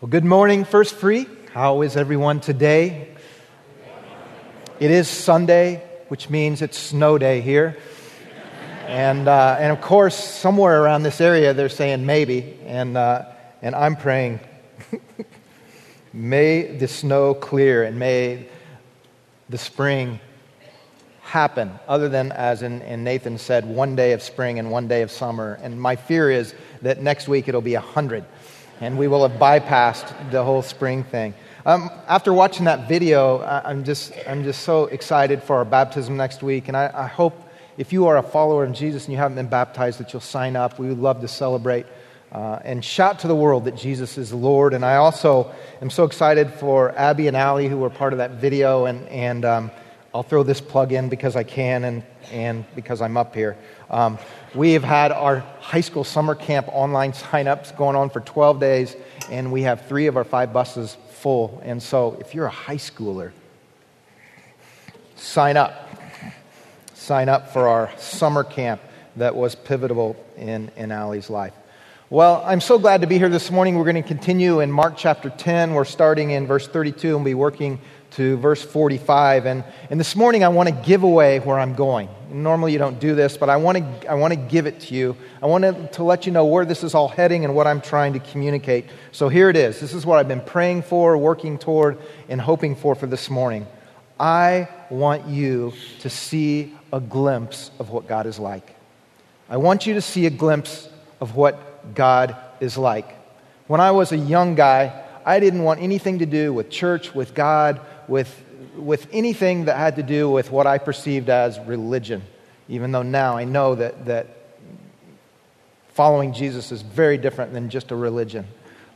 Well, good morning, First Free. How is everyone today? It is Sunday, which means it's snow day here. And, uh, and of course, somewhere around this area, they're saying maybe. And, uh, and I'm praying, may the snow clear and may the spring happen, other than, as in, in Nathan said, one day of spring and one day of summer. And my fear is that next week it'll be 100 and we will have bypassed the whole spring thing. Um, after watching that video, I, am just, I'm just so excited for our baptism next week, and I, I, hope if you are a follower of Jesus and you haven't been baptized, that you'll sign up. We would love to celebrate uh, and shout to the world that Jesus is Lord. And I also am so excited for Abby and Allie, who were part of that video, and, and um, I'll throw this plug in because I can and, and because I'm up here. Um, we have had our high school summer camp online signups going on for 12 days, and we have three of our five buses full. And so, if you're a high schooler, sign up. Sign up for our summer camp that was pivotal in, in Allie's life. Well, I'm so glad to be here this morning. We're going to continue in Mark chapter 10. We're starting in verse 32 and be working to verse 45. And, and this morning, I want to give away where I'm going. Normally, you don't do this, but I want to, I want to give it to you. I want to, to let you know where this is all heading and what I'm trying to communicate. So here it is. This is what I've been praying for, working toward, and hoping for for this morning. I want you to see a glimpse of what God is like. I want you to see a glimpse of what God is like. When I was a young guy, I didn't want anything to do with church, with God, with, with anything that had to do with what I perceived as religion, even though now I know that, that following Jesus is very different than just a religion.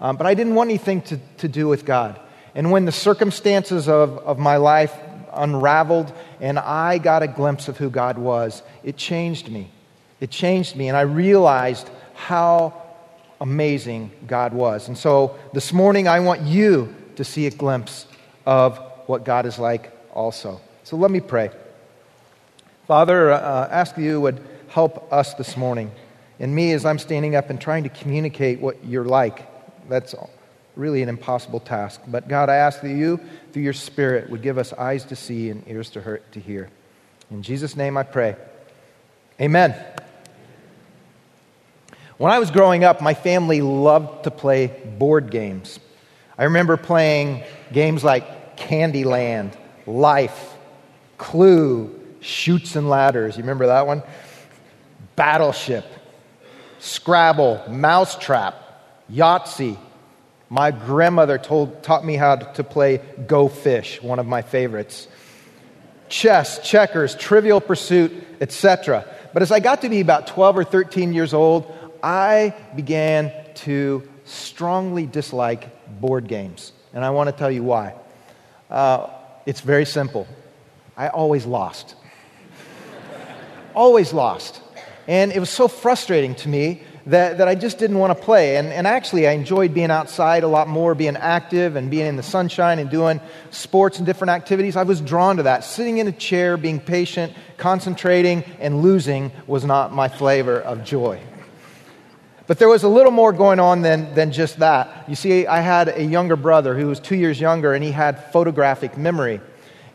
Um, but I didn't want anything to, to do with God. And when the circumstances of, of my life unraveled and I got a glimpse of who God was, it changed me. It changed me, and I realized how amazing God was. And so this morning, I want you to see a glimpse of what God is like also. So let me pray. Father, uh, ask you would help us this morning and me as I'm standing up and trying to communicate what you're like. That's really an impossible task. But God, I ask that you, through your Spirit, would give us eyes to see and ears to, to hear. In Jesus' name I pray. Amen. When I was growing up, my family loved to play board games. I remember playing games like Candyland, Life, Clue, Chutes and Ladders. You remember that one? Battleship, Scrabble, Mousetrap, Yahtzee. My grandmother told, taught me how to play Go Fish, one of my favorites. Chess, checkers, trivial pursuit, etc. But as I got to be about 12 or 13 years old, I began to strongly dislike board games. And I want to tell you why. Uh, it's very simple. I always lost. always lost. And it was so frustrating to me that, that I just didn't want to play. And, and actually, I enjoyed being outside a lot more, being active and being in the sunshine and doing sports and different activities. I was drawn to that. Sitting in a chair, being patient, concentrating, and losing was not my flavor of joy. But there was a little more going on than, than just that. You see, I had a younger brother who was two years younger, and he had photographic memory.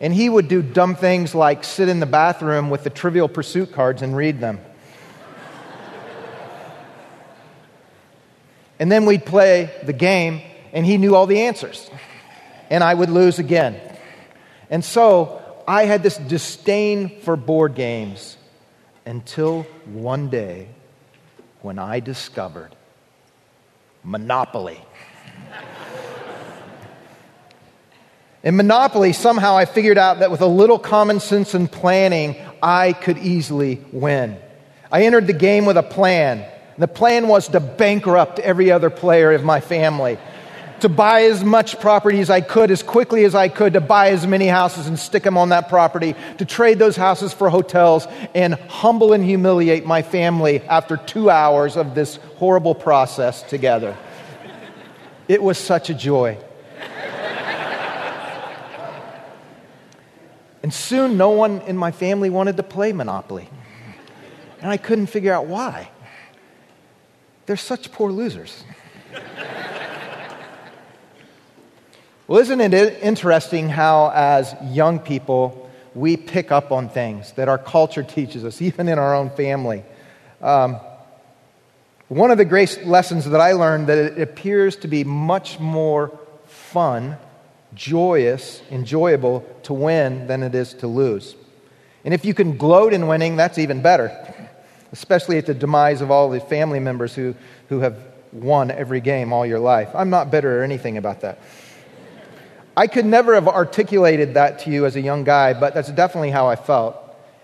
And he would do dumb things like sit in the bathroom with the trivial pursuit cards and read them. and then we'd play the game, and he knew all the answers. And I would lose again. And so I had this disdain for board games until one day when I discovered Monopoly. In Monopoly, somehow I figured out that with a little common sense and planning, I could easily win. I entered the game with a plan. The plan was to bankrupt every other player of my family to buy as much property as I could as quickly as I could, to buy as many houses and stick them on that property, to trade those houses for hotels and humble and humiliate my family after two hours of this horrible process together. It was such a joy. And soon no one in my family wanted to play Monopoly. And I couldn't figure out why. They're such poor losers. Well, isn't it interesting how, as young people, we pick up on things that our culture teaches us, even in our own family? Um, one of the great lessons that I learned that it appears to be much more fun, joyous, enjoyable to win than it is to lose. And if you can gloat in winning, that's even better, especially at the demise of all the family members who, who have won every game all your life. I'm not bitter or anything about that. I could never have articulated that to you as a young guy, but that's definitely how I felt.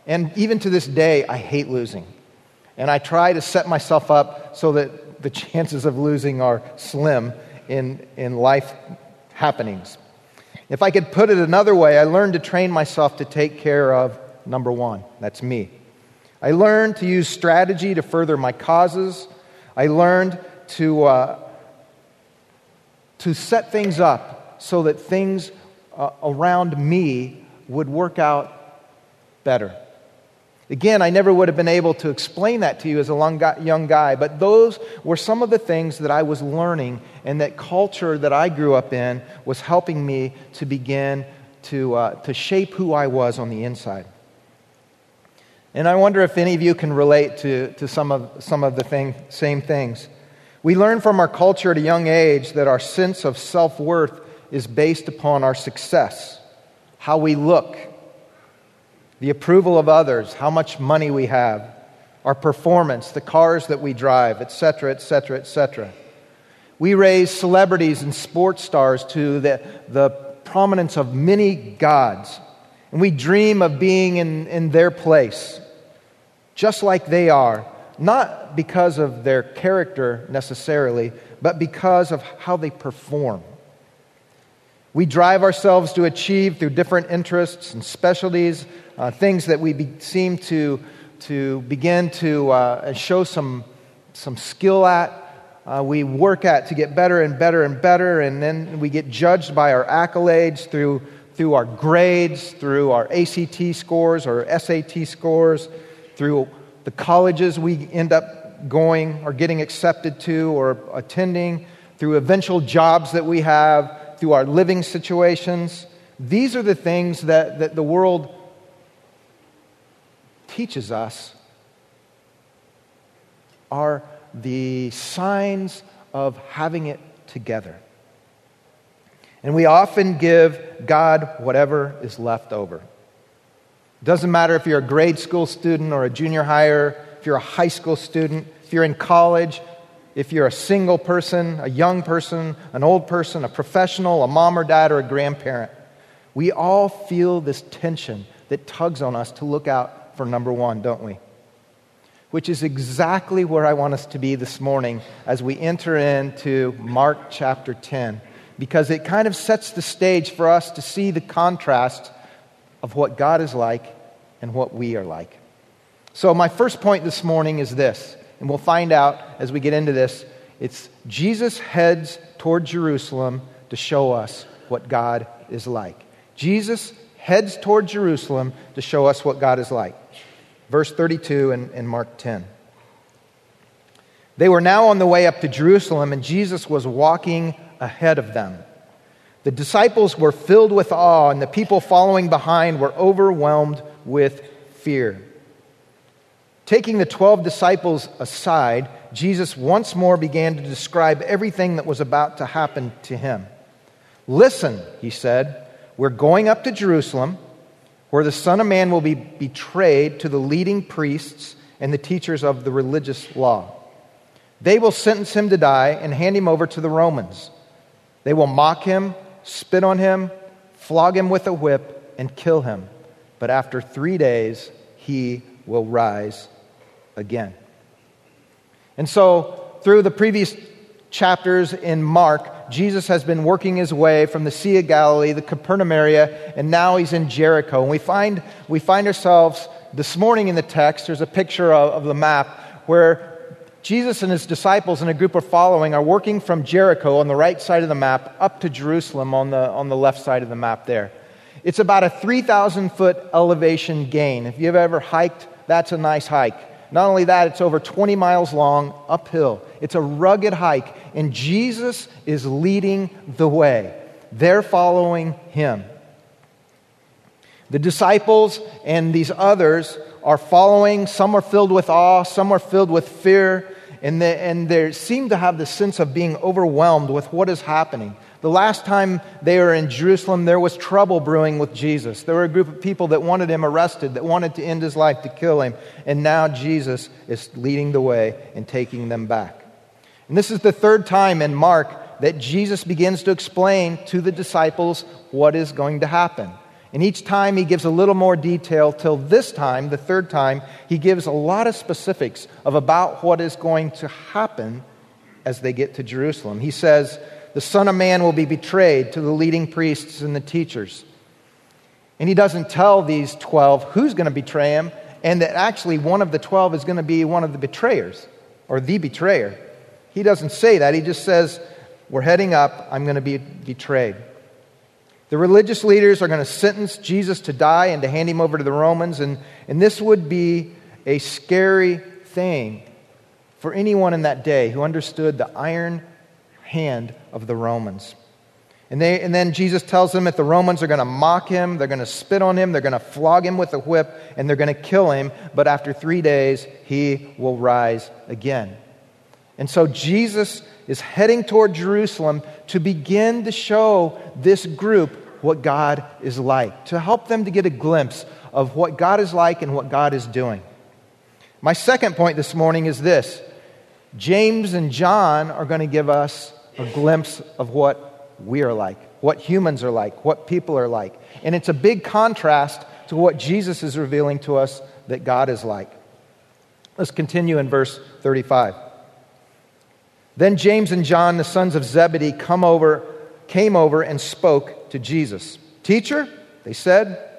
And even to this day, I hate losing. And I try to set myself up so that the chances of losing are slim in, in life happenings. If I could put it another way, I learned to train myself to take care of number one that's me. I learned to use strategy to further my causes. I learned to, uh, to set things up so that things uh, around me would work out better. Again, I never would have been able to explain that to you as a young guy, but those were some of the things that I was learning, and that culture that I grew up in was helping me to begin to, uh, to shape who I was on the inside. And I wonder if any of you can relate to, to some, of, some of the thing, same things. We learn from our culture at a young age that our sense of self worth is based upon our success, how we look, the approval of others, how much money we have, our performance, the cars that we drive, etc., etc., etc. We raise celebrities and sports stars to the, the prominence of many gods, and we dream of being in, in their place, just like they are, not because of their character necessarily, but because of how they perform. We drive ourselves to achieve through different interests and specialties, uh, things that we be, seem to, to begin to uh, show some, some skill at. Uh, we work at to get better and better and better, and then we get judged by our accolades through, through our grades, through our ACT scores or SAT scores, through the colleges we end up going or getting accepted to or attending, through eventual jobs that we have through our living situations. These are the things that, that the world teaches us are the signs of having it together. And we often give God whatever is left over. It doesn't matter if you're a grade school student or a junior higher, if you're a high school student, if you're in college, if you're a single person, a young person, an old person, a professional, a mom or dad, or a grandparent, we all feel this tension that tugs on us to look out for number one, don't we? Which is exactly where I want us to be this morning as we enter into Mark chapter 10, because it kind of sets the stage for us to see the contrast of what God is like and what we are like. So, my first point this morning is this and we'll find out as we get into this. It's Jesus heads toward Jerusalem to show us what God is like. Jesus heads toward Jerusalem to show us what God is like. Verse 32 in, in Mark 10. They were now on the way up to Jerusalem, and Jesus was walking ahead of them. The disciples were filled with awe, and the people following behind were overwhelmed with fear. Taking the 12 disciples aside, Jesus once more began to describe everything that was about to happen to him. Listen, he said, we're going up to Jerusalem, where the Son of Man will be betrayed to the leading priests and the teachers of the religious law. They will sentence him to die and hand him over to the Romans. They will mock him, spit on him, flog him with a whip, and kill him. But after three days, he will rise again. And so, through the previous chapters in Mark, Jesus has been working his way from the Sea of Galilee, the Capernaum area, and now he's in Jericho. And we find, we find ourselves this morning in the text, there's a picture of, of the map where Jesus and his disciples and a group of following are working from Jericho on the right side of the map up to Jerusalem on the, on the left side of the map there. It's about a 3,000 foot elevation gain. If you've ever hiked, that's a nice hike. Not only that, it's over 20 miles long uphill. It's a rugged hike, and Jesus is leading the way. they're following him. The disciples and these others are following. Some are filled with awe, some are filled with fear, and they, and they seem to have the sense of being overwhelmed with what is happening. The last time they were in Jerusalem, there was trouble brewing with Jesus. There were a group of people that wanted him arrested, that wanted to end his life, to kill him. And now Jesus is leading the way and taking them back. And this is the third time in Mark that Jesus begins to explain to the disciples what is going to happen. And each time he gives a little more detail till this time, the third time, he gives a lot of specifics of about what is going to happen as they get to Jerusalem. He says, The Son of Man will be betrayed to the leading priests and the teachers. And he doesn't tell these 12 who's going to betray him, and that actually one of the 12 is going to be one of the betrayers or the betrayer. He doesn't say that. He just says, We're heading up. I'm going to be betrayed. The religious leaders are going to sentence Jesus to die and to hand him over to the Romans, and, and this would be a scary thing for anyone in that day who understood the iron hand of the Romans. And, they, and then Jesus tells them that the Romans are going to mock him, they're going to spit on him, they're going to flog him with a whip, and they're going to kill him, but after three days, he will rise again. And so Jesus is heading toward Jerusalem to begin to show this group what God is like, to help them to get a glimpse of what God is like and what God is doing. My second point this morning is this James and John are going to give us a glimpse of what we are like, what humans are like, what people are like. And it's a big contrast to what Jesus is revealing to us that God is like. Let's continue in verse 35. Then James and John, the sons of Zebedee, come over, came over and spoke to Jesus. Teacher, they said,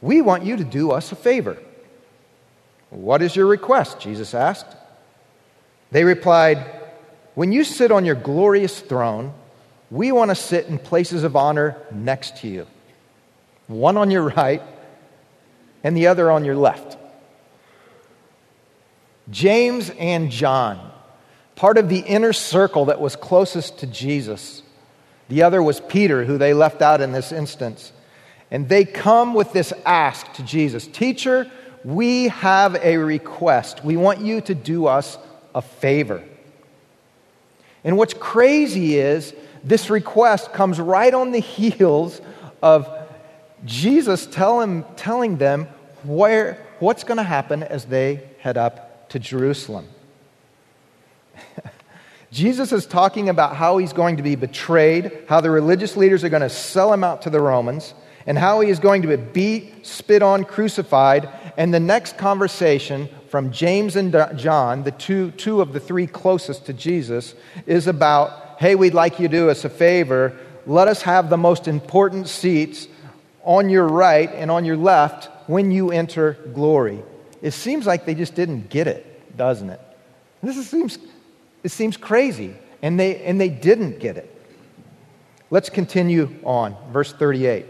we want you to do us a favor. What is your request? Jesus asked. They replied, When you sit on your glorious throne, we want to sit in places of honor next to you, one on your right and the other on your left. James and John part of the inner circle that was closest to Jesus. The other was Peter, who they left out in this instance. And they come with this ask to Jesus Teacher, we have a request. We want you to do us a favor. And what's crazy is this request comes right on the heels of Jesus tell him, telling them where, what's going to happen as they head up to Jerusalem. Jesus is talking about how he's going to be betrayed, how the religious leaders are going to sell him out to the Romans, and how he is going to be beat, spit on, crucified. And the next conversation from James and John, the two, two of the three closest to Jesus, is about hey, we'd like you to do us a favor. Let us have the most important seats on your right and on your left when you enter glory. It seems like they just didn't get it, doesn't it? This seems it seems crazy. And they, and they didn't get it. Let's continue on. Verse 38.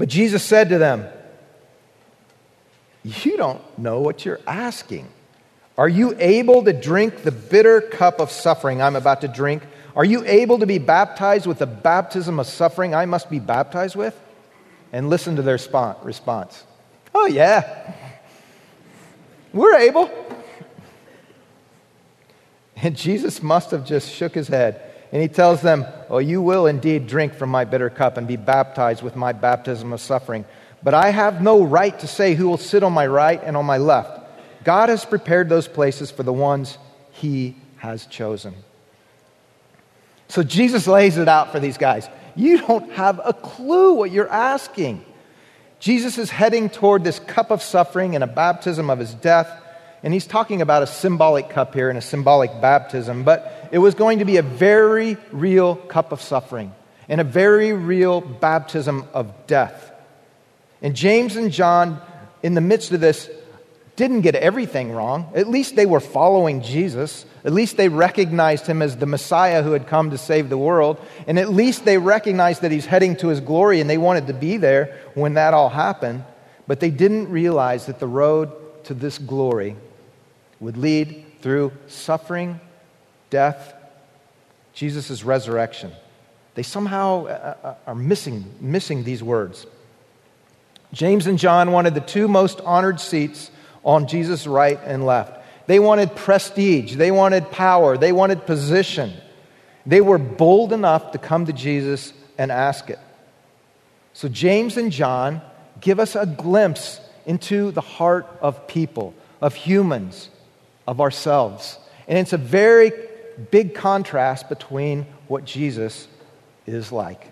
But Jesus said to them, You don't know what you're asking. Are you able to drink the bitter cup of suffering I'm about to drink? Are you able to be baptized with the baptism of suffering I must be baptized with? And listen to their response. Oh, yeah. We're able. And Jesus must have just shook his head. And he tells them, Oh, you will indeed drink from my bitter cup and be baptized with my baptism of suffering. But I have no right to say who will sit on my right and on my left. God has prepared those places for the ones he has chosen. So Jesus lays it out for these guys. You don't have a clue what you're asking. Jesus is heading toward this cup of suffering and a baptism of his death. And he's talking about a symbolic cup here and a symbolic baptism, but it was going to be a very real cup of suffering and a very real baptism of death. And James and John, in the midst of this, didn't get everything wrong. At least they were following Jesus. At least they recognized him as the Messiah who had come to save the world. And at least they recognized that he's heading to his glory and they wanted to be there when that all happened. But they didn't realize that the road to this glory would lead through suffering, death, Jesus' resurrection. they somehow uh, uh, are missing, missing these words. James and John wanted the two most honored seats on Jesus' right and left. They wanted prestige, they wanted power, they wanted position. They were bold enough to come to Jesus and ask it. So, James and John give us a glimpse into the heart of people, of humans, of ourselves. And it's a very big contrast between what Jesus is like.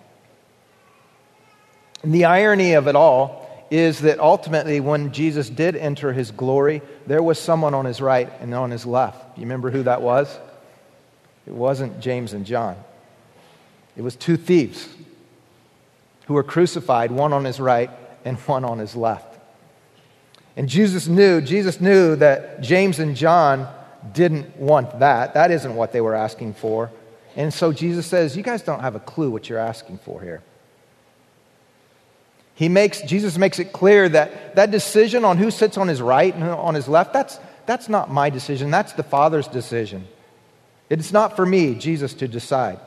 And the irony of it all is that ultimately, when Jesus did enter his glory, there was someone on his right and on his left. You remember who that was? It wasn't James and John, it was two thieves who were crucified, one on his right and one on his left. And Jesus knew, Jesus knew that James and John didn't want that. That isn't what they were asking for. And so Jesus says, You guys don't have a clue what you're asking for here. He makes, Jesus makes it clear that that decision on who sits on his right and on his left, that's, that's not my decision. That's the Father's decision. It's not for me, Jesus, to decide.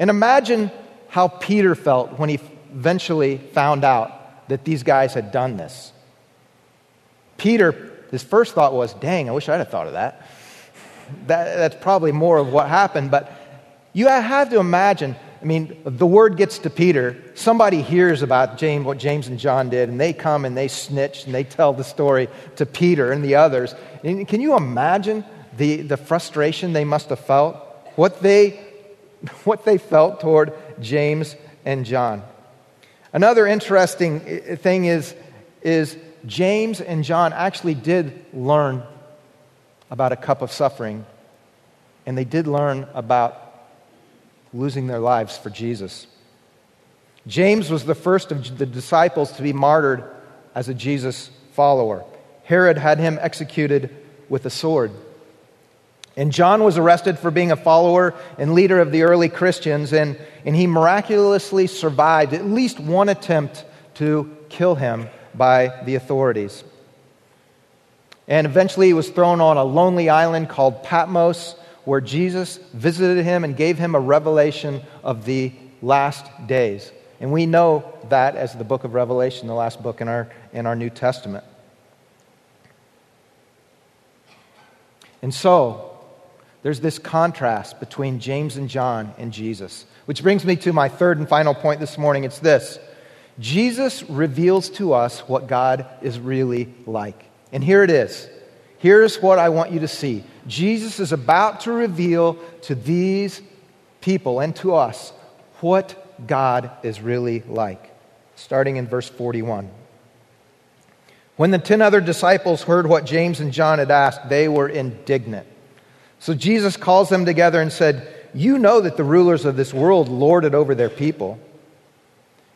And imagine how Peter felt when he eventually found out that these guys had done this. Peter, his first thought was, dang, I wish I'd have thought of that. that that's probably more of what happened, but you have to imagine I mean, the word gets to Peter. Somebody hears about James, what James and John did, and they come and they snitch and they tell the story to Peter and the others. And can you imagine the, the frustration they must have felt? What they, what they felt toward James and John. Another interesting eh, thing is, is James and John actually did learn about a cup of suffering, and they did learn about losing their lives for Jesus. James was the first of the disciples to be martyred as a Jesus follower. Herod had him executed with a sword. And John was arrested for being a follower and leader of the early Christians, and, and he miraculously survived at least one attempt to kill him by the authorities. And eventually he was thrown on a lonely island called Patmos, where Jesus visited him and gave him a revelation of the last days. And we know that as the book of Revelation, the last book in our, in our New Testament. And so, there's this contrast between James and John and Jesus, which brings me to my third and final point this morning. It's this Jesus reveals to us what God is really like. And here it is. Here's what I want you to see Jesus is about to reveal to these people and to us what God is really like. Starting in verse 41. When the ten other disciples heard what James and John had asked, they were indignant. So Jesus calls them together and said, You know that the rulers of this world lord it over their people,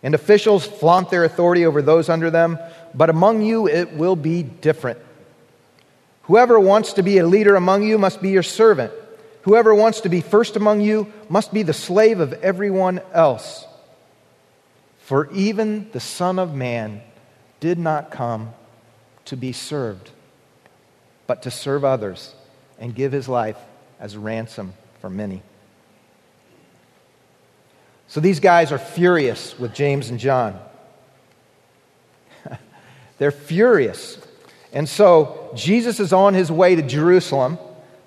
and officials flaunt their authority over those under them, but among you it will be different. Whoever wants to be a leader among you must be your servant. Whoever wants to be first among you must be the slave of everyone else. For even the Son of Man did not come to be served, but to serve others and give his life as ransom for many. So these guys are furious with James and John. They're furious and so Jesus is on his way to Jerusalem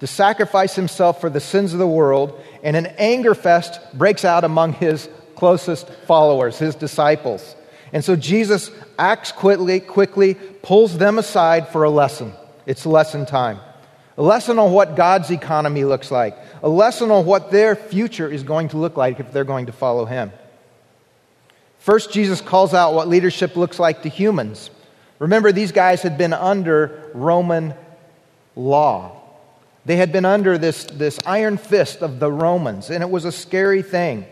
to sacrifice himself for the sins of the world, and an anger fest breaks out among his closest followers, his disciples. And so Jesus acts quickly, quickly, pulls them aside for a lesson. It's lesson time. A lesson on what God's economy looks like. A lesson on what their future is going to look like if they're going to follow him. First, Jesus calls out what leadership looks like to humans. Remember, these guys had been under Roman law. They had been under this, this iron fist of the Romans, and it was a scary thing.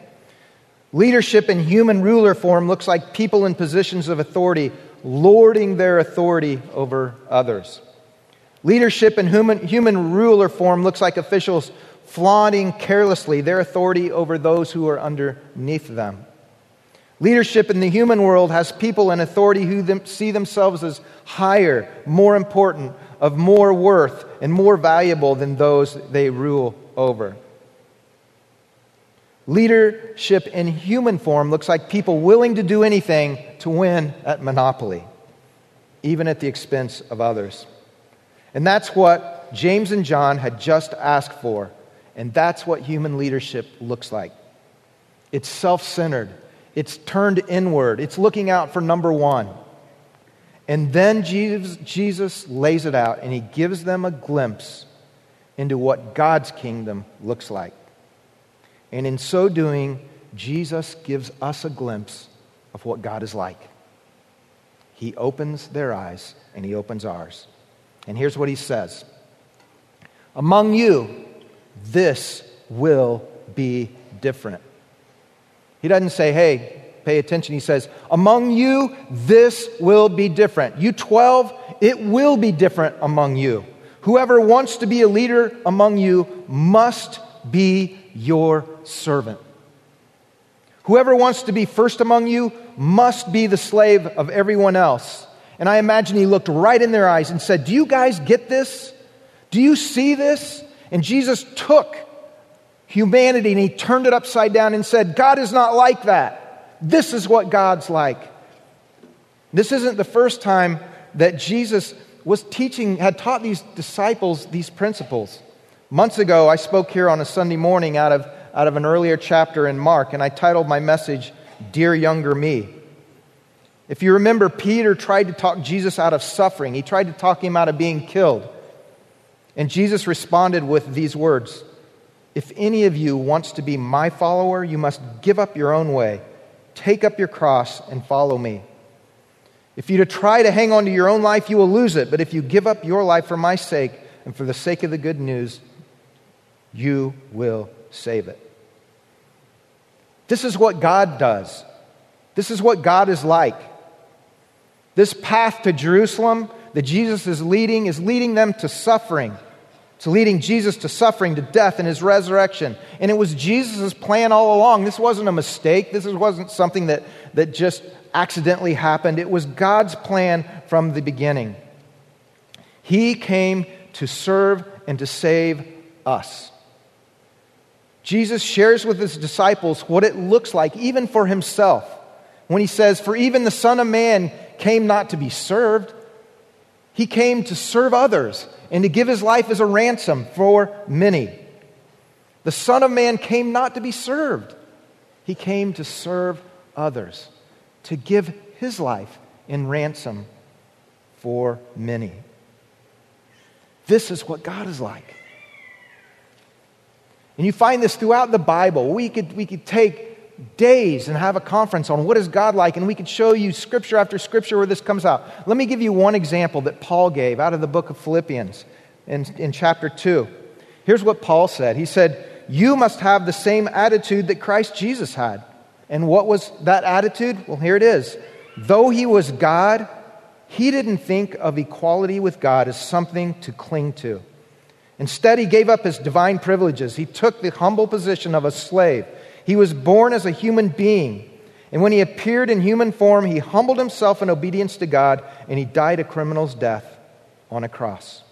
Leadership in human ruler form looks like people in positions of authority lording their authority over others. Leadership in human, human ruler form looks like officials flaunting carelessly their authority over those who are underneath them. Leadership in the human world has people in authority who them, see themselves as higher, more important, of more worth, and more valuable than those they rule over. Leadership in human form looks like people willing to do anything to win at Monopoly, even at the expense of others. And that's what James and John had just asked for. And that's what human leadership looks like. It's self centered, it's turned inward, it's looking out for number one. And then Jesus, Jesus lays it out and he gives them a glimpse into what God's kingdom looks like. And in so doing, Jesus gives us a glimpse of what God is like. He opens their eyes and he opens ours. And here's what he says Among you, this will be different. He doesn't say, hey, pay attention. He says, Among you, this will be different. You 12, it will be different among you. Whoever wants to be a leader among you must be your servant. Whoever wants to be first among you must be the slave of everyone else. And I imagine he looked right in their eyes and said, Do you guys get this? Do you see this? And Jesus took humanity and he turned it upside down and said, God is not like that. This is what God's like. This isn't the first time that Jesus was teaching, had taught these disciples these principles. Months ago, I spoke here on a Sunday morning out of, out of an earlier chapter in Mark, and I titled my message, Dear Younger Me. If you remember, Peter tried to talk Jesus out of suffering, he tried to talk him out of being killed. And Jesus responded with these words If any of you wants to be my follower, you must give up your own way Take up your cross and follow me. If you try to hang on to your own life, you will lose it. But if you give up your life for my sake and for the sake of the good news, you will save it. This is what God does. This is what God is like. This path to Jerusalem that Jesus is leading is leading them to suffering. It's leading Jesus to suffering, to death, and his resurrection. And it was Jesus' plan all along. This wasn't a mistake. This wasn't something that, that just accidentally happened. It was God's plan from the beginning. He came to serve and to save us. Jesus shares with his disciples what it looks like, even for himself, when he says, For even the Son of Man came not to be served, he came to serve others and to give his life as a ransom for many. The Son of Man came not to be served, he came to serve others, to give his life in ransom for many. This is what God is like. And you find this throughout the Bible. We could, we could take days and have a conference on what is God like, and we could show you scripture after scripture where this comes out. Let me give you one example that Paul gave out of the book of Philippians in, in chapter 2. Here's what Paul said He said, You must have the same attitude that Christ Jesus had. And what was that attitude? Well, here it is. Though he was God, he didn't think of equality with God as something to cling to. Instead, he gave up his divine privileges. He took the humble position of a slave he was born as a human being. And when he appeared in human form, he humbled himself in obedience to God and he died a criminal's death on a cross.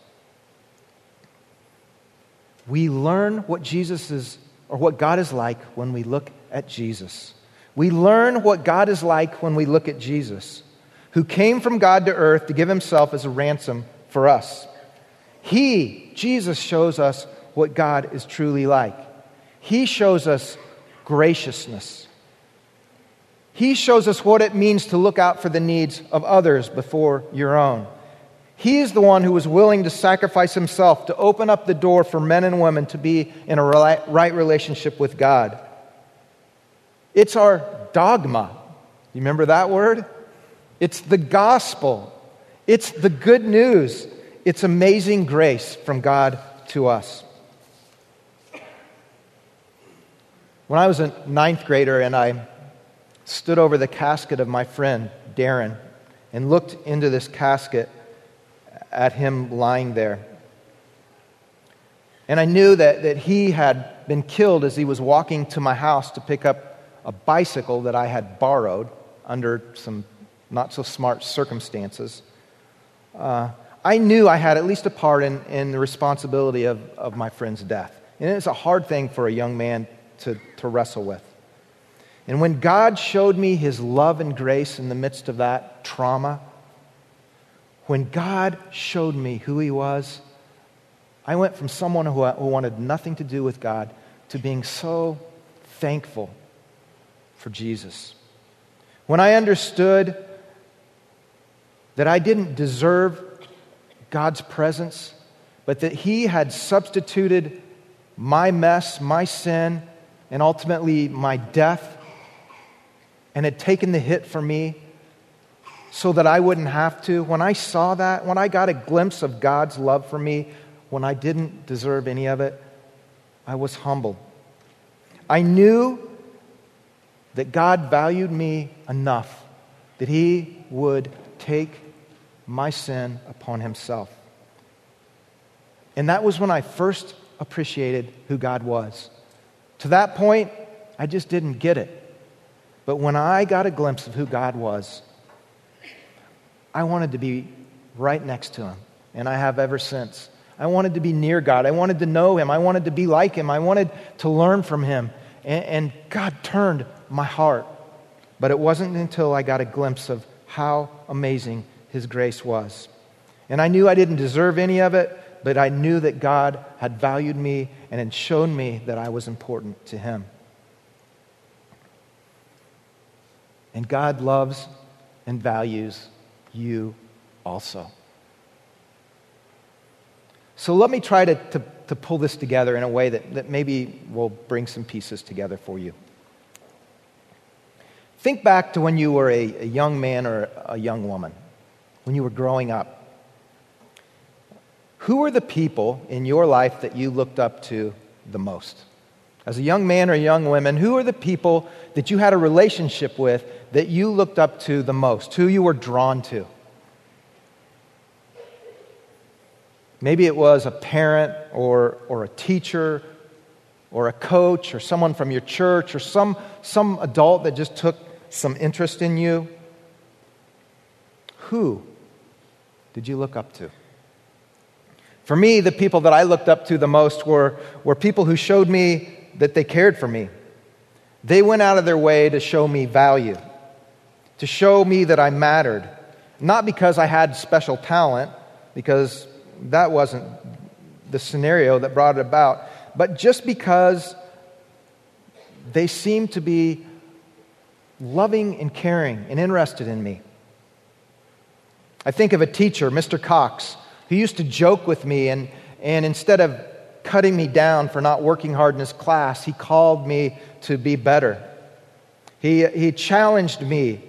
We learn what Jesus is, or what God is like when we look at Jesus. We learn what God is like when we look at Jesus, who came from God to earth to give himself as a ransom for us. He, Jesus, shows us what God is truly like. He shows us graciousness. He shows us what it means to look out for the needs of others before your own. He is the one who was willing to sacrifice himself to open up the door for men and women to be in a right relationship with God. It's our dogma. You remember that word? It's the gospel. It's the good news. It's amazing grace from God to us. When I was a ninth grader and I stood over the casket of my friend, Darren, and looked into this casket at him lying there. And I knew that, that he had been killed as he was walking to my house to pick up a bicycle that I had borrowed under some not so smart circumstances. Uh, I knew I had at least a part in, in the responsibility of, of my friend's death. And it's a hard thing for a young man to, to wrestle with. And when God showed me his love and grace in the midst of that trauma, when God showed me who he was, I went from someone who, who wanted nothing to do with God to being so thankful for Jesus. When I understood that I didn't deserve God's presence, but that He had substituted my mess, my sin, and ultimately my death, and had taken the hit for me so that I wouldn't have to. When I saw that, when I got a glimpse of God's love for me, when I didn't deserve any of it, I was humbled. I knew that God valued me enough that He would take my sin upon Himself. And that was when I first appreciated who God was. To that point, I just didn't get it. But when I got a glimpse of who God was, I wanted to be right next to Him, and I have ever since. I wanted to be near God. I wanted to know Him. I wanted to be like Him. I wanted to learn from Him. And, and God turned my heart. But it wasn't until I got a glimpse of how amazing His grace was. And I knew I didn't deserve any of it, but I knew that God had valued me and had shown me that I was important to Him. And God loves and values you also. So let me try to, to, to, pull this together in a way that, that maybe will bring some pieces together for you. Think back to when you were a, a young man or a young woman, when you were growing up. Who are the people in your life that you looked up to the most? As a young man or young woman, who are the people that you had a relationship with that you looked up to the most? Who you were drawn to? Maybe it was a parent or, or a teacher or a coach or someone from your church or some, some adult that just took some interest in you. Who did you look up to? For me, the people that I looked up to the most were, were people who showed me that they cared for me. They went out of their way to show me value, to show me that I mattered. Not because I had special talent, because that wasn't the scenario that brought it about, but just because they seemed to be loving and caring and interested in me. I think of a teacher, Mr. Cox, he used to joke with me, and, and instead of cutting me down for not working hard in his class, he called me to be better. He, he challenged me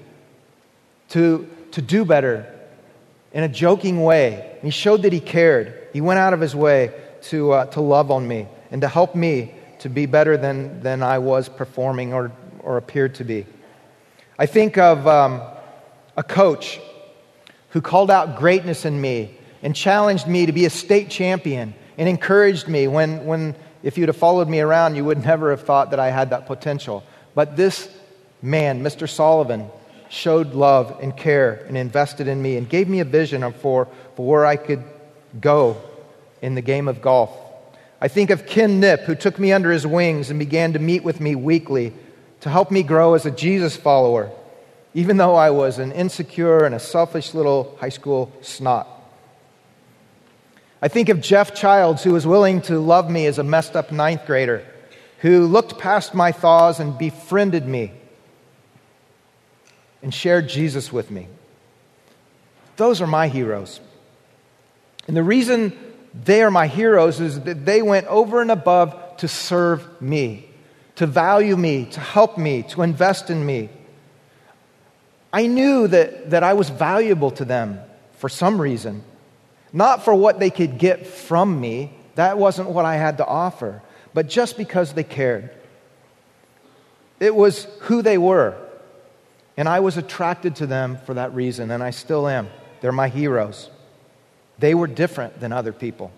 to, to do better in a joking way. He showed that he cared. He went out of his way to, uh, to love on me and to help me to be better than, than I was performing or, or appeared to be. I think of um, a coach who called out greatness in me and challenged me to be a state champion and encouraged me when, when if you'd have followed me around, you would never have thought that I had that potential. But this man, Mr. Sullivan, showed love and care and invested in me and gave me a vision for, for where I could go in the game of golf. I think of Ken Nip, who took me under his wings and began to meet with me weekly to help me grow as a Jesus follower, even though I was an insecure and a selfish little high school snot. I think of Jeff Childs, who was willing to love me as a messed up ninth grader, who looked past my thaws and befriended me and shared Jesus with me. Those are my heroes. And the reason they are my heroes is that they went over and above to serve me, to value me, to help me, to invest in me. I knew that, that I was valuable to them for some reason. Not for what they could get from me, that wasn't what I had to offer, but just because they cared. It was who they were. And I was attracted to them for that reason, and I still am. They're my heroes. They were different than other people.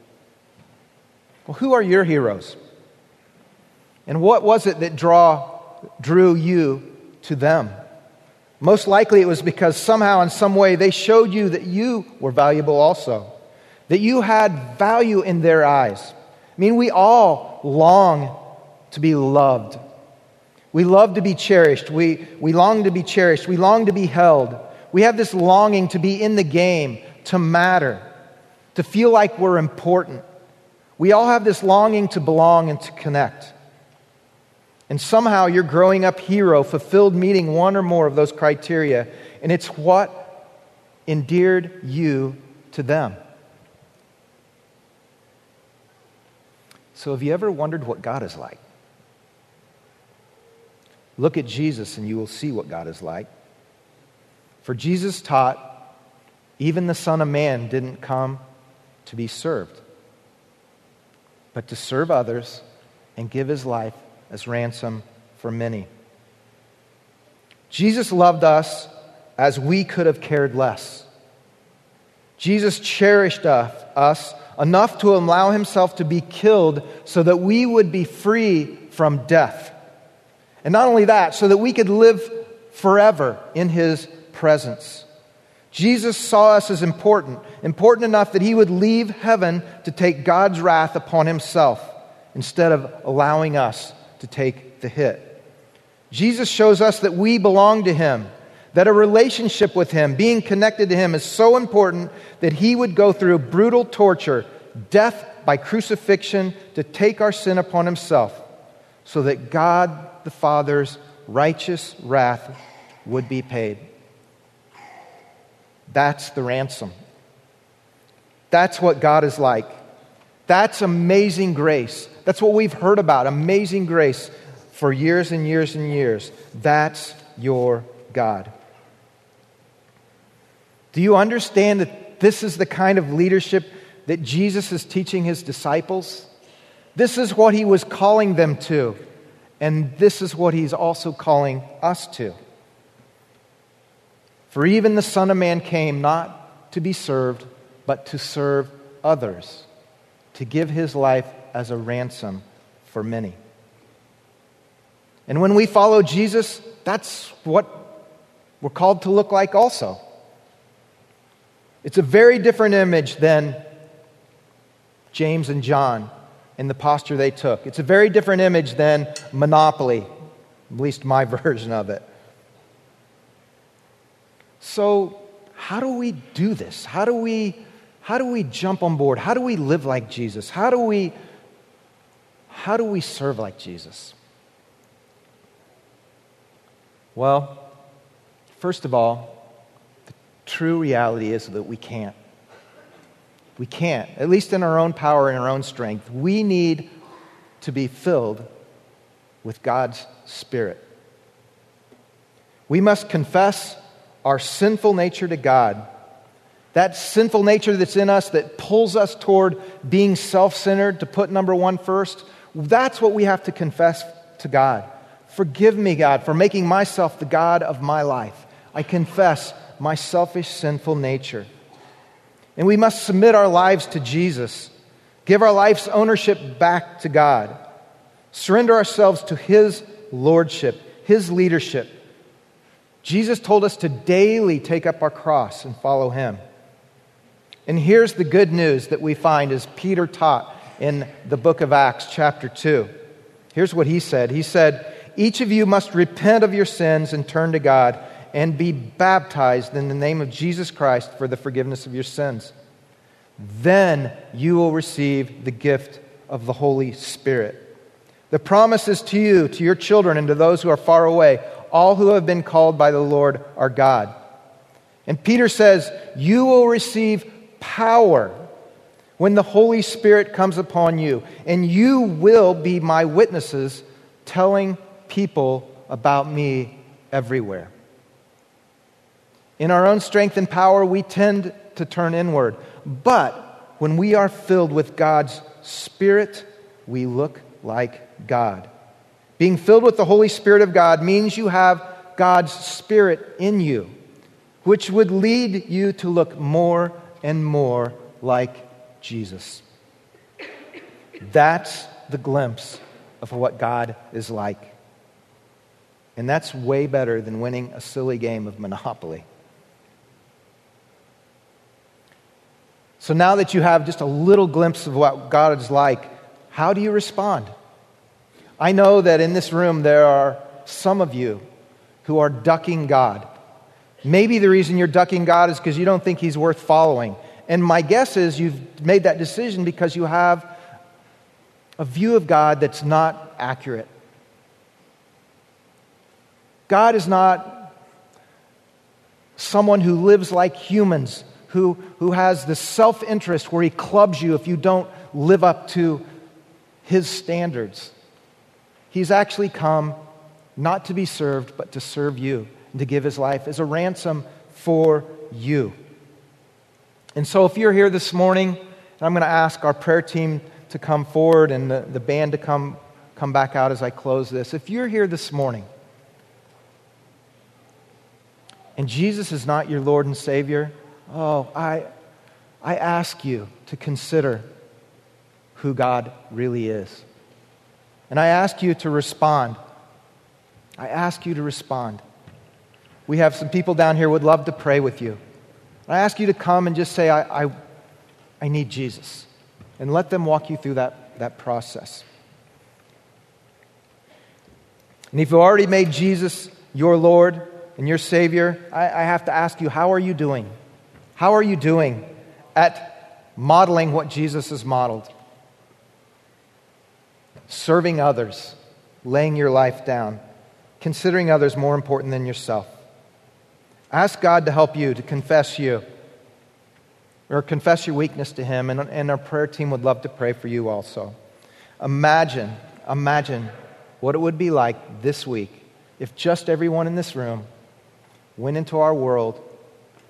Well, who are your heroes? And what was it that draw, drew you to them? Most likely it was because somehow, in some way, they showed you that you were valuable also that you had value in their eyes. I mean, we all long to be loved. We love to be cherished. We, we long to be cherished. We long to be held. We have this longing to be in the game, to matter, to feel like we're important. We all have this longing to belong and to connect. And somehow your growing up hero fulfilled meeting one or more of those criteria, and it's what endeared you to them. So, have you ever wondered what God is like? Look at Jesus and you will see what God is like. For Jesus taught, even the Son of Man didn't come to be served, but to serve others and give his life as ransom for many. Jesus loved us as we could have cared less. Jesus cherished us enough to allow himself to be killed so that we would be free from death. And not only that, so that we could live forever in his presence. Jesus saw us as important, important enough that he would leave heaven to take God's wrath upon himself instead of allowing us to take the hit. Jesus shows us that we belong to him that a relationship with Him, being connected to Him, is so important that He would go through brutal torture, death by crucifixion, to take our sin upon Himself, so that God the Father's righteous wrath would be paid. That's the ransom. That's what God is like. That's amazing grace. That's what we've heard about amazing grace for years and years and years. That's your God. Do you understand that this is the kind of leadership that Jesus is teaching his disciples? This is what he was calling them to, and this is what he's also calling us to. For even the Son of Man came not to be served, but to serve others, to give his life as a ransom for many. And when we follow Jesus, that's what we're called to look like also. It's a very different image than James and John in the posture they took. It's a very different image than Monopoly, at least my version of it. So, how do we do this? How do we how do we jump on board? How do we live like Jesus? How do we how do we serve like Jesus? Well, first of all, true reality is that we can't. We can't, at least in our own power and our own strength. We need to be filled with God's Spirit. We must confess our sinful nature to God. That sinful nature that's in us that pulls us toward being self centered, to put number one first, that's what we have to confess to God. Forgive me, God, for making myself the God of my life. I confess my selfish, sinful nature. And we must submit our lives to Jesus, give our life's ownership back to God, surrender ourselves to His lordship, His leadership. Jesus told us to daily take up our cross and follow Him. And here's the good news that we find as Peter taught in the book of Acts, chapter 2. Here's what he said He said, Each of you must repent of your sins and turn to God and be baptized in the name of Jesus Christ for the forgiveness of your sins. Then you will receive the gift of the Holy Spirit. The promise is to you, to your children, and to those who are far away, all who have been called by the Lord our God. And Peter says, You will receive power when the Holy Spirit comes upon you, and you will be my witnesses, telling people about me everywhere. In our own strength and power, we tend to turn inward. But when we are filled with God's Spirit, we look like God. Being filled with the Holy Spirit of God means you have God's Spirit in you, which would lead you to look more and more like Jesus. That's the glimpse of what God is like. And that's way better than winning a silly game of Monopoly. So now that you have just a little glimpse of what God is like, how do you respond? I know that in this room there are some of you who are ducking God. Maybe the reason you're ducking God is because you don't think He's worth following. And my guess is you've made that decision because you have a view of God that's not accurate. God is not someone who lives like humans, who, who has this self interest where He clubs you if you don't live up to His standards. He's actually come not to be served, but to serve you and to give his life as a ransom for you. And so, if you're here this morning, and I'm going to ask our prayer team to come forward and the, the band to come, come back out as I close this. If you're here this morning and Jesus is not your Lord and Savior, oh, I, I ask you to consider who God really is. And I ask you to respond. I ask you to respond. We have some people down here would love to pray with you. I ask you to come and just say, I, I, I need Jesus. And let them walk you through that, that process. And if you've already made Jesus your Lord and your Savior, I, I have to ask you, how are you doing? How are you doing at modeling what Jesus has modeled? serving others, laying your life down, considering others more important than yourself. Ask God to help you to confess you or confess your weakness to Him, and, and our prayer team would love to pray for you also. Imagine, imagine what it would be like this week if just everyone in this room went into our world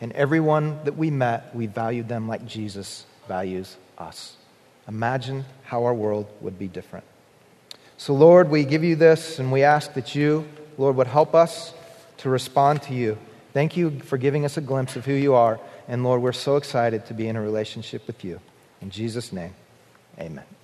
and everyone that we met, we valued them like Jesus values us. Imagine how our world would be different. So, Lord, we give you this and we ask that you, Lord, would help us to respond to you. Thank you for giving us a glimpse of who you are. And Lord, we're so excited to be in a relationship with you. In Jesus' name, amen.